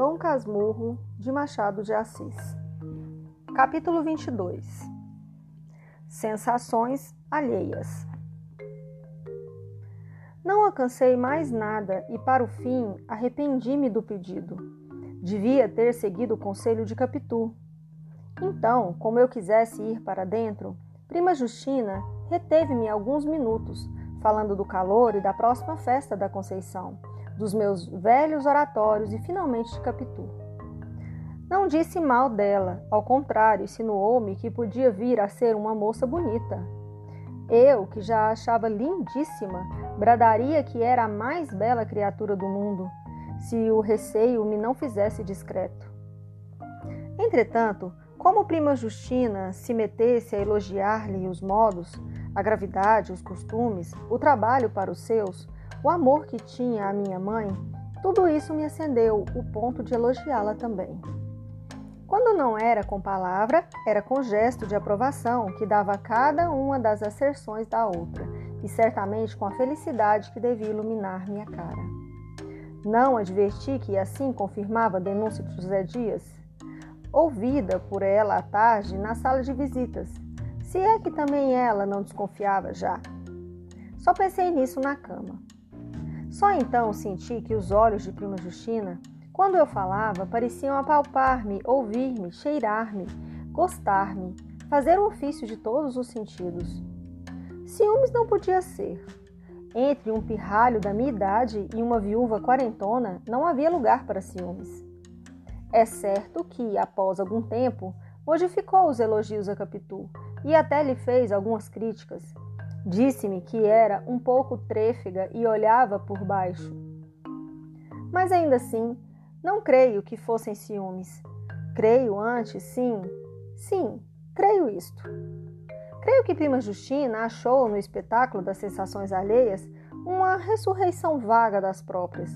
Dom Casmurro de Machado de Assis. Capítulo 22 Sensações alheias. Não alcancei mais nada e, para o fim, arrependi-me do pedido. Devia ter seguido o conselho de Capitu. Então, como eu quisesse ir para dentro, Prima Justina reteve-me alguns minutos, falando do calor e da próxima festa da Conceição dos meus velhos oratórios e finalmente de Capitu. Não disse mal dela, ao contrário, insinuou-me que podia vir a ser uma moça bonita. Eu, que já a achava lindíssima, bradaria que era a mais bela criatura do mundo, se o receio me não fizesse discreto. Entretanto, como prima Justina se metesse a elogiar-lhe os modos, a gravidade, os costumes, o trabalho para os seus, o amor que tinha à minha mãe, tudo isso me acendeu o ponto de elogiá-la também. Quando não era com palavra, era com gesto de aprovação que dava a cada uma das asserções da outra, e certamente com a felicidade que devia iluminar minha cara. Não adverti que assim confirmava a denúncia de José Dias, ouvida por ela à tarde na sala de visitas, se é que também ela não desconfiava já. Só pensei nisso na cama. Só então senti que os olhos de prima Justina, quando eu falava, pareciam apalpar-me, ouvir-me, cheirar-me, gostar-me, fazer o ofício de todos os sentidos. Ciúmes não podia ser. Entre um pirralho da minha idade e uma viúva quarentona, não havia lugar para ciúmes. É certo que, após algum tempo, modificou os elogios a Capitu e até lhe fez algumas críticas, Disse-me que era um pouco trêfega e olhava por baixo. Mas ainda assim, não creio que fossem ciúmes. Creio antes, sim, sim, creio isto. Creio que Prima Justina achou no espetáculo das sensações alheias uma ressurreição vaga das próprias.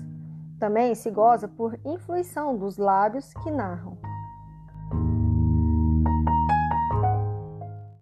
Também se goza por influição dos lábios que narram.